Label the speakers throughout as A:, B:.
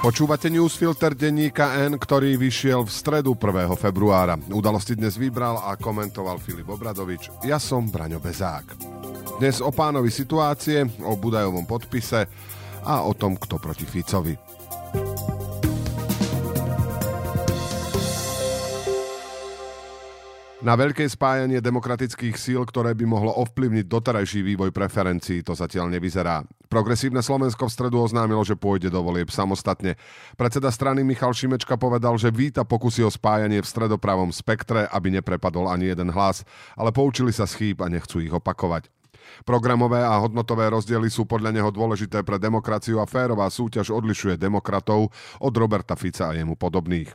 A: Počúvate newsfilter denníka N, ktorý vyšiel v stredu 1. februára. Udalosti dnes vybral a komentoval Filip Obradovič. Ja som Braňo Bezák. Dnes o pánovi situácie, o Budajovom podpise a o tom, kto proti Ficovi. Na veľké spájanie demokratických síl, ktoré by mohlo ovplyvniť doterajší vývoj preferencií, to zatiaľ nevyzerá. Progresívne Slovensko v stredu oznámilo, že pôjde do volieb samostatne. Predseda strany Michal Šimečka povedal, že víta pokusy o spájanie v stredopravom spektre, aby neprepadol ani jeden hlas, ale poučili sa z chýb a nechcú ich opakovať. Programové a hodnotové rozdiely sú podľa neho dôležité pre demokraciu a férová súťaž odlišuje demokratov od Roberta Fica a jemu podobných.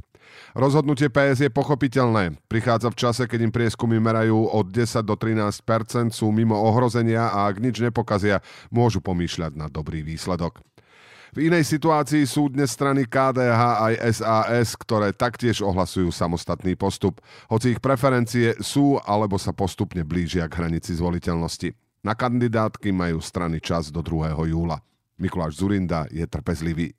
A: Rozhodnutie PS je pochopiteľné. Prichádza v čase, keď im prieskumy merajú od 10 do 13% sú mimo ohrozenia a ak nič nepokazia, môžu pomýšľať na dobrý výsledok. V inej situácii sú dnes strany KDH aj SAS, ktoré taktiež ohlasujú samostatný postup, hoci ich preferencie sú alebo sa postupne blížia k hranici zvoliteľnosti. Na kandidátky majú strany čas do 2. júla. Mikuláš Zurinda je trpezlivý.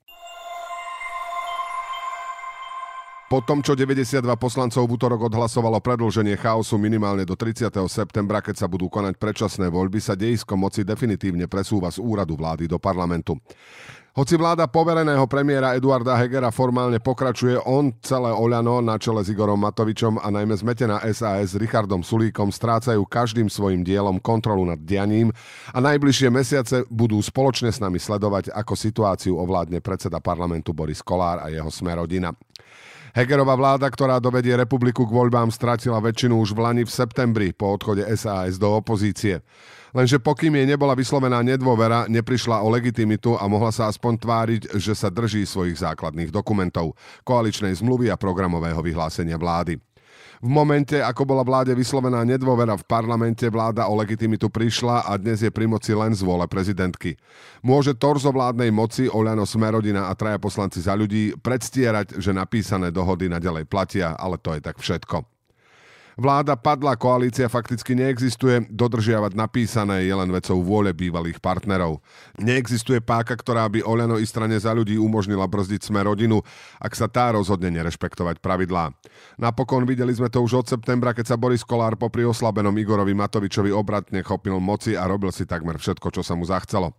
A: Po tom, čo 92 poslancov v útorok odhlasovalo predlženie chaosu minimálne do 30. septembra, keď sa budú konať predčasné voľby, sa dejisko moci definitívne presúva z úradu vlády do parlamentu. Hoci vláda povereného premiéra Eduarda Hegera formálne pokračuje, on celé Oľano na čele s Igorom Matovičom a najmä zmetená SAS s Richardom Sulíkom strácajú každým svojim dielom kontrolu nad dianím a najbližšie mesiace budú spoločne s nami sledovať, ako situáciu ovládne predseda parlamentu Boris Kolár a jeho smerodina. Hegerová vláda, ktorá dovedie republiku k voľbám, stratila väčšinu už v Lani v septembri po odchode SAS do opozície. Lenže pokým jej nebola vyslovená nedôvera, neprišla o legitimitu a mohla sa aspoň tváriť, že sa drží svojich základných dokumentov, koaličnej zmluvy a programového vyhlásenia vlády. V momente, ako bola vláde vyslovená nedôvera v parlamente, vláda o legitimitu prišla a dnes je pri moci len z vole prezidentky. Môže torzo vládnej moci Oľano Smerodina a traja poslanci za ľudí predstierať, že napísané dohody naďalej platia, ale to je tak všetko. Vláda padla, koalícia fakticky neexistuje, dodržiavať napísané je len vecou vôle bývalých partnerov. Neexistuje páka, ktorá by Oľano i strane za ľudí umožnila brzdiť sme rodinu, ak sa tá rozhodne nerešpektovať pravidlá. Napokon videli sme to už od septembra, keď sa Boris Kolár popri oslabenom Igorovi Matovičovi obratne chopil moci a robil si takmer všetko, čo sa mu zachcelo.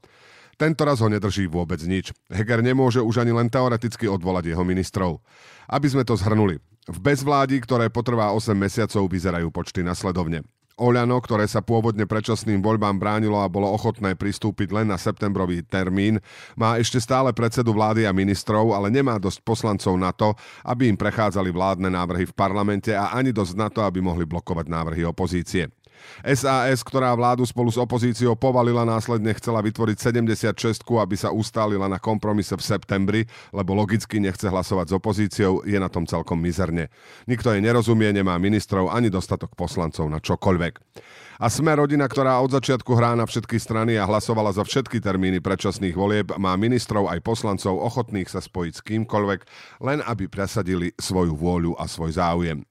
A: Tento raz ho nedrží vôbec nič. Heger nemôže už ani len teoreticky odvolať jeho ministrov. Aby sme to zhrnuli. V bezvládi, ktoré potrvá 8 mesiacov, vyzerajú počty nasledovne. Oľano, ktoré sa pôvodne predčasným voľbám bránilo a bolo ochotné pristúpiť len na septembrový termín, má ešte stále predsedu vlády a ministrov, ale nemá dosť poslancov na to, aby im prechádzali vládne návrhy v parlamente a ani dosť na to, aby mohli blokovať návrhy opozície. SAS, ktorá vládu spolu s opozíciou povalila, následne chcela vytvoriť 76, aby sa ustálila na kompromise v septembri, lebo logicky nechce hlasovať s opozíciou, je na tom celkom mizerne. Nikto jej nerozumie, nemá ministrov ani dostatok poslancov na čokoľvek. A sme rodina, ktorá od začiatku hrá na všetky strany a hlasovala za všetky termíny predčasných volieb, má ministrov aj poslancov ochotných sa spojiť s kýmkoľvek, len aby presadili svoju vôľu a svoj záujem.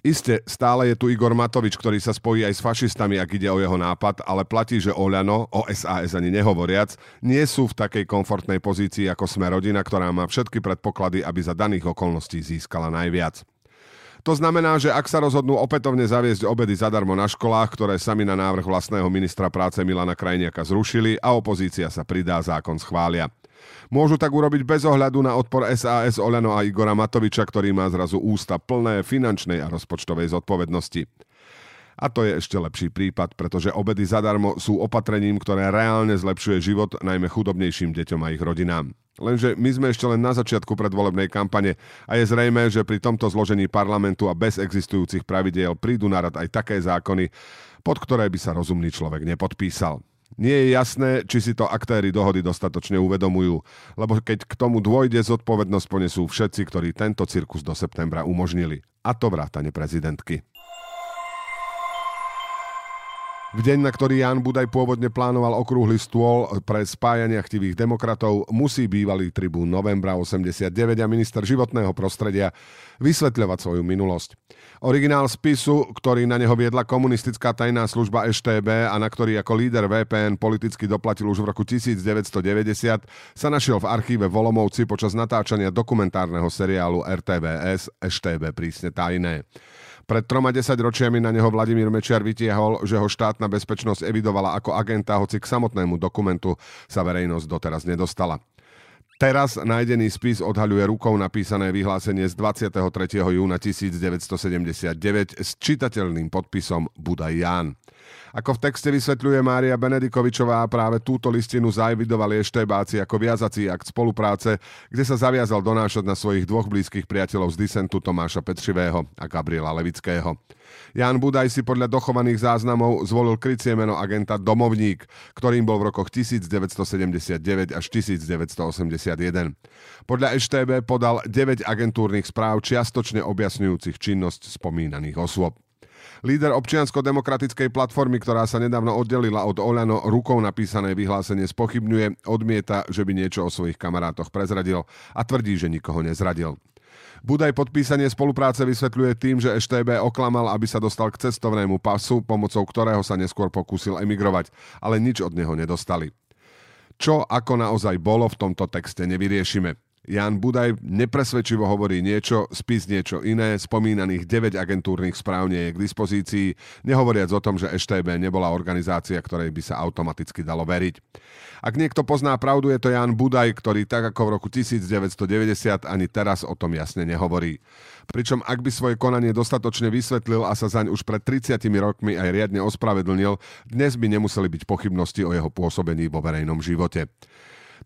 A: Isté, stále je tu Igor Matovič, ktorý sa spojí aj s fašistami, ak ide o jeho nápad, ale platí, že Oľano, o SAS ani nehovoriac, nie sú v takej komfortnej pozícii ako sme rodina, ktorá má všetky predpoklady, aby za daných okolností získala najviac. To znamená, že ak sa rozhodnú opätovne zaviesť obedy zadarmo na školách, ktoré sami na návrh vlastného ministra práce Milana Krajniaka zrušili a opozícia sa pridá, zákon schvália. Môžu tak urobiť bez ohľadu na odpor SAS Oľano a Igora Matoviča, ktorý má zrazu ústa plné finančnej a rozpočtovej zodpovednosti. A to je ešte lepší prípad, pretože obedy zadarmo sú opatrením, ktoré reálne zlepšuje život najmä chudobnejším deťom a ich rodinám. Lenže my sme ešte len na začiatku predvolebnej kampane a je zrejme, že pri tomto zložení parlamentu a bez existujúcich pravidiel prídu na rad aj také zákony, pod ktoré by sa rozumný človek nepodpísal. Nie je jasné, či si to aktéry dohody dostatočne uvedomujú, lebo keď k tomu dôjde, zodpovednosť ponesú všetci, ktorí tento cirkus do septembra umožnili. A to vrátane prezidentky. V deň, na ktorý Jan Budaj pôvodne plánoval okrúhly stôl pre spájanie chtivých demokratov, musí bývalý tribún novembra 89 a minister životného prostredia vysvetľovať svoju minulosť. Originál spisu, ktorý na neho viedla komunistická tajná služba EŠTB a na ktorý ako líder VPN politicky doplatil už v roku 1990, sa našiel v archíve Volomovci počas natáčania dokumentárneho seriálu RTVS EŠTB prísne tajné. Pred troma desaťročiami na neho Vladimír Mečiar vytiahol, že ho štátna bezpečnosť evidovala ako agenta, hoci k samotnému dokumentu sa verejnosť doteraz nedostala. Teraz nájdený spis odhaľuje rukou napísané vyhlásenie z 23. júna 1979 s čitateľným podpisom Budaj Ján. Ako v texte vysvetľuje Mária Benedikovičová, práve túto listinu zaevidovali eštebáci ako viazací akt spolupráce, kde sa zaviazal donášať na svojich dvoch blízkych priateľov z disentu Tomáša Petřivého a Gabriela Levického. Jan Budaj si podľa dochovaných záznamov zvolil krycie meno agenta Domovník, ktorým bol v rokoch 1979 až 1981. Podľa EŠTB podal 9 agentúrnych správ čiastočne objasňujúcich činnosť spomínaných osôb. Líder občiansko-demokratickej platformy, ktorá sa nedávno oddelila od Oľano, rukou napísané vyhlásenie spochybňuje, odmieta, že by niečo o svojich kamarátoch prezradil a tvrdí, že nikoho nezradil. Budaj podpísanie spolupráce vysvetľuje tým, že EŠTB oklamal, aby sa dostal k cestovnému pasu, pomocou ktorého sa neskôr pokúsil emigrovať, ale nič od neho nedostali. Čo ako naozaj bolo v tomto texte nevyriešime. Jan Budaj nepresvedčivo hovorí niečo, spis niečo iné, spomínaných 9 agentúrnych správ nie je k dispozícii, nehovoriac o tom, že EŠTB nebola organizácia, ktorej by sa automaticky dalo veriť. Ak niekto pozná pravdu, je to Jan Budaj, ktorý tak ako v roku 1990 ani teraz o tom jasne nehovorí. Pričom ak by svoje konanie dostatočne vysvetlil a sa zaň už pred 30 rokmi aj riadne ospravedlnil, dnes by nemuseli byť pochybnosti o jeho pôsobení vo verejnom živote.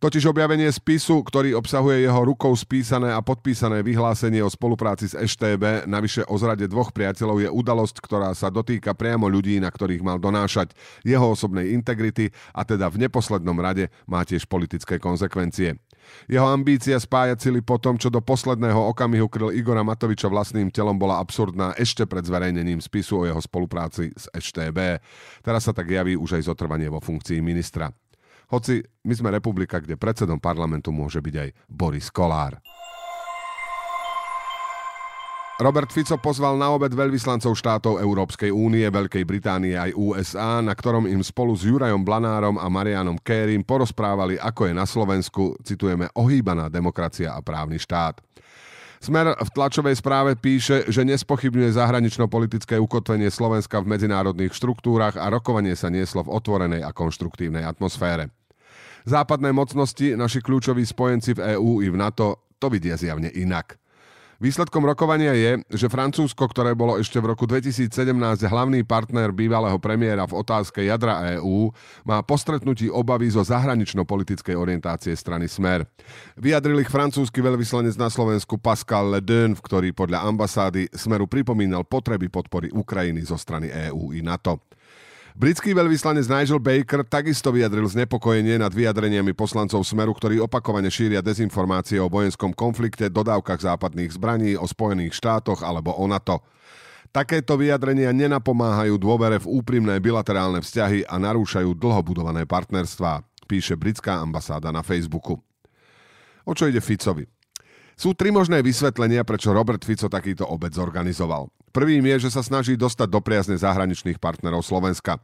A: Totiž objavenie spisu, ktorý obsahuje jeho rukou spísané a podpísané vyhlásenie o spolupráci s EŠTB, navyše o zrade dvoch priateľov, je udalosť, ktorá sa dotýka priamo ľudí, na ktorých mal donášať jeho osobnej integrity a teda v neposlednom rade má tiež politické konsekvencie. Jeho ambícia spájať sily po tom, čo do posledného okamihu kryl Igora Matoviča vlastným telom bola absurdná ešte pred zverejnením spisu o jeho spolupráci s EŠTB. Teraz sa tak javí už aj zotrvanie vo funkcii ministra. Hoci my sme republika, kde predsedom parlamentu môže byť aj Boris Kolár. Robert Fico pozval na obed veľvyslancov štátov Európskej únie, Veľkej Británie aj USA, na ktorom im spolu s Jurajom Blanárom a Marianom Kérim porozprávali, ako je na Slovensku, citujeme, ohýbaná demokracia a právny štát. Smer v tlačovej správe píše, že nespochybňuje zahranično-politické ukotvenie Slovenska v medzinárodných štruktúrach a rokovanie sa nieslo v otvorenej a konštruktívnej atmosfére. Západné mocnosti, naši kľúčoví spojenci v EÚ i v NATO, to vidia zjavne inak. Výsledkom rokovania je, že Francúzsko, ktoré bolo ešte v roku 2017 hlavný partner bývalého premiéra v otázke jadra EÚ, má po stretnutí obavy zo zahranično-politickej orientácie strany Smer. Vyjadril ich francúzsky veľvyslanec na Slovensku Pascal Ledeun, v ktorý podľa ambasády Smeru pripomínal potreby podpory Ukrajiny zo strany EÚ i NATO. Britský veľvyslanec Nigel Baker takisto vyjadril znepokojenie nad vyjadreniami poslancov Smeru, ktorí opakovane šíria dezinformácie o vojenskom konflikte, dodávkach západných zbraní, o Spojených štátoch alebo o NATO. Takéto vyjadrenia nenapomáhajú dôvere v úprimné bilaterálne vzťahy a narúšajú dlho budované partnerstvá, píše britská ambasáda na Facebooku. O čo ide Ficovi? Sú tri možné vysvetlenia, prečo Robert Fico takýto obec zorganizoval. Prvým je, že sa snaží dostať do priazne zahraničných partnerov Slovenska.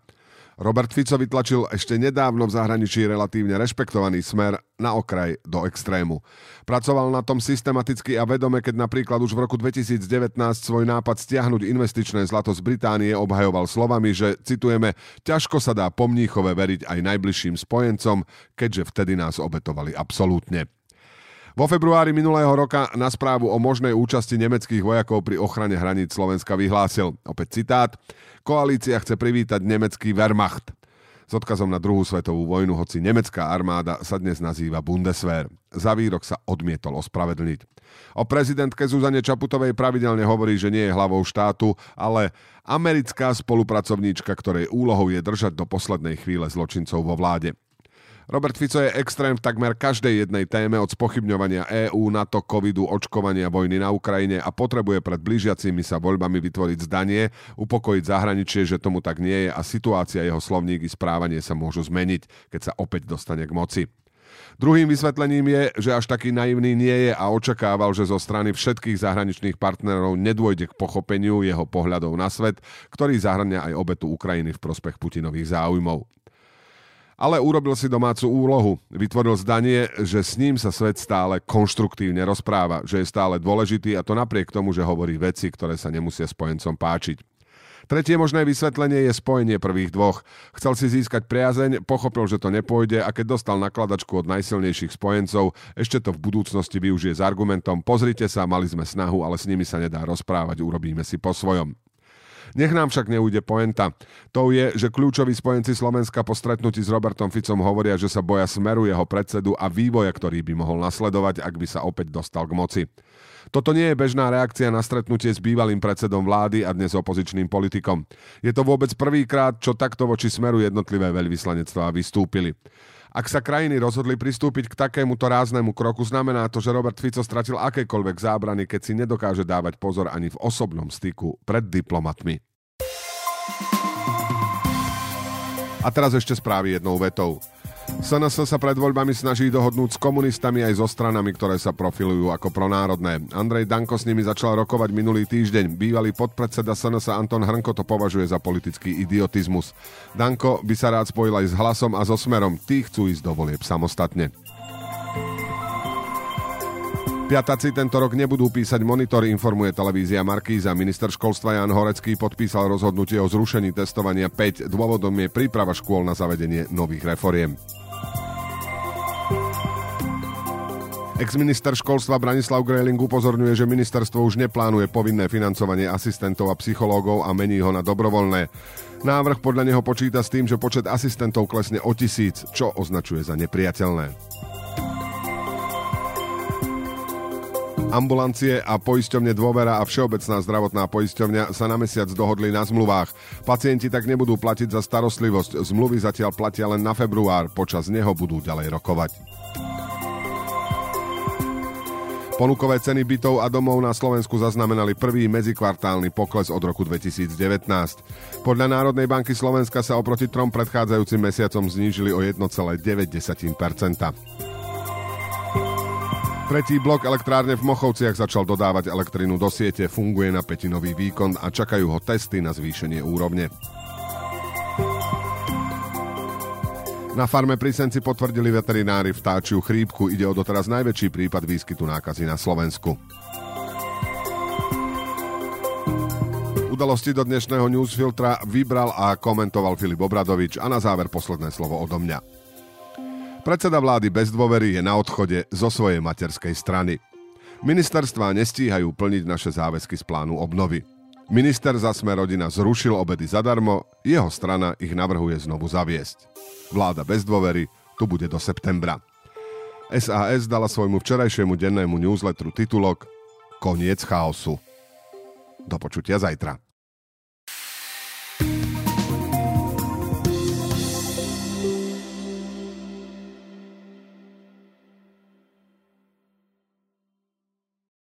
A: Robert Fico vytlačil ešte nedávno v zahraničí relatívne rešpektovaný smer na okraj do extrému. Pracoval na tom systematicky a vedome, keď napríklad už v roku 2019 svoj nápad stiahnuť investičné zlato z Británie obhajoval slovami, že, citujeme, ťažko sa dá pomníchove veriť aj najbližším spojencom, keďže vtedy nás obetovali absolútne. Vo februári minulého roka na správu o možnej účasti nemeckých vojakov pri ochrane hraníc Slovenska vyhlásil, opäť citát, koalícia chce privítať nemecký Wehrmacht s odkazom na druhú svetovú vojnu, hoci nemecká armáda sa dnes nazýva Bundeswehr. Za výrok sa odmietol ospravedlniť. O prezidentke Zuzane Čaputovej pravidelne hovorí, že nie je hlavou štátu, ale americká spolupracovníčka, ktorej úlohou je držať do poslednej chvíle zločincov vo vláde. Robert Fico je extrém v takmer každej jednej téme od spochybňovania EÚ, NATO, covidu, očkovania vojny na Ukrajine a potrebuje pred blížiacimi sa voľbami vytvoriť zdanie, upokojiť zahraničie, že tomu tak nie je a situácia jeho slovník i správanie sa môžu zmeniť, keď sa opäť dostane k moci. Druhým vysvetlením je, že až taký naivný nie je a očakával, že zo strany všetkých zahraničných partnerov nedôjde k pochopeniu jeho pohľadov na svet, ktorý zahrania aj obetu Ukrajiny v prospech Putinových záujmov ale urobil si domácu úlohu. Vytvoril zdanie, že s ním sa svet stále konštruktívne rozpráva, že je stále dôležitý a to napriek tomu, že hovorí veci, ktoré sa nemusia spojencom páčiť. Tretie možné vysvetlenie je spojenie prvých dvoch. Chcel si získať priazeň, pochopil, že to nepôjde a keď dostal nakladačku od najsilnejších spojencov, ešte to v budúcnosti využije s argumentom pozrite sa, mali sme snahu, ale s nimi sa nedá rozprávať, urobíme si po svojom. Nech nám však neujde poenta. To je, že kľúčoví spojenci Slovenska po stretnutí s Robertom Ficom hovoria, že sa boja smeru jeho predsedu a vývoja, ktorý by mohol nasledovať, ak by sa opäť dostal k moci. Toto nie je bežná reakcia na stretnutie s bývalým predsedom vlády a dnes opozičným politikom. Je to vôbec prvýkrát, čo takto voči smeru jednotlivé veľvyslanectvá vystúpili. Ak sa krajiny rozhodli pristúpiť k takémuto ráznemu kroku, znamená to, že Robert Fico stratil akékoľvek zábrany, keď si nedokáže dávať pozor ani v osobnom styku pred diplomatmi. A teraz ešte správy jednou vetou. SNS sa pred voľbami snaží dohodnúť s komunistami aj so stranami, ktoré sa profilujú ako pronárodné. Andrej Danko s nimi začal rokovať minulý týždeň. Bývalý podpredseda SNS Anton Hrnko to považuje za politický idiotizmus. Danko by sa rád spojil aj s hlasom a so smerom. Tí chcú ísť do volieb samostatne. Piataci tento rok nebudú písať monitor, informuje televízia Markíza. Minister školstva Jan Horecký podpísal rozhodnutie o zrušení testovania 5. Dôvodom je príprava škôl na zavedenie nových reforiem. Ex-minister školstva Branislav Greling upozorňuje, že ministerstvo už neplánuje povinné financovanie asistentov a psychológov a mení ho na dobrovoľné. Návrh podľa neho počíta s tým, že počet asistentov klesne o tisíc, čo označuje za nepriateľné. Ambulancie a poisťovne Dôvera a Všeobecná zdravotná poisťovňa sa na mesiac dohodli na zmluvách. Pacienti tak nebudú platiť za starostlivosť. Zmluvy zatiaľ platia len na február, počas neho budú ďalej rokovať. Ponukové ceny bytov a domov na Slovensku zaznamenali prvý medzikvartálny pokles od roku 2019. Podľa Národnej banky Slovenska sa oproti trom predchádzajúcim mesiacom znížili o 1,9% Tretí blok elektrárne v Mochovciach začal dodávať elektrinu do siete, funguje na petinový výkon a čakajú ho testy na zvýšenie úrovne. Na farme pri Senci potvrdili veterinári vtáčiu chrípku. Ide o doteraz najväčší prípad výskytu nákazy na Slovensku. Udalosti do dnešného newsfiltra vybral a komentoval Filip Obradovič a na záver posledné slovo odo mňa. Predseda vlády bez dôvery je na odchode zo svojej materskej strany. Ministerstvá nestíhajú plniť naše záväzky z plánu obnovy. Minister za sme rodina zrušil obedy zadarmo, jeho strana ich navrhuje znovu zaviesť. Vláda bez dôvery tu bude do septembra. SAS dala svojmu včerajšiemu dennému newsletteru titulok Koniec chaosu. Do počutia zajtra.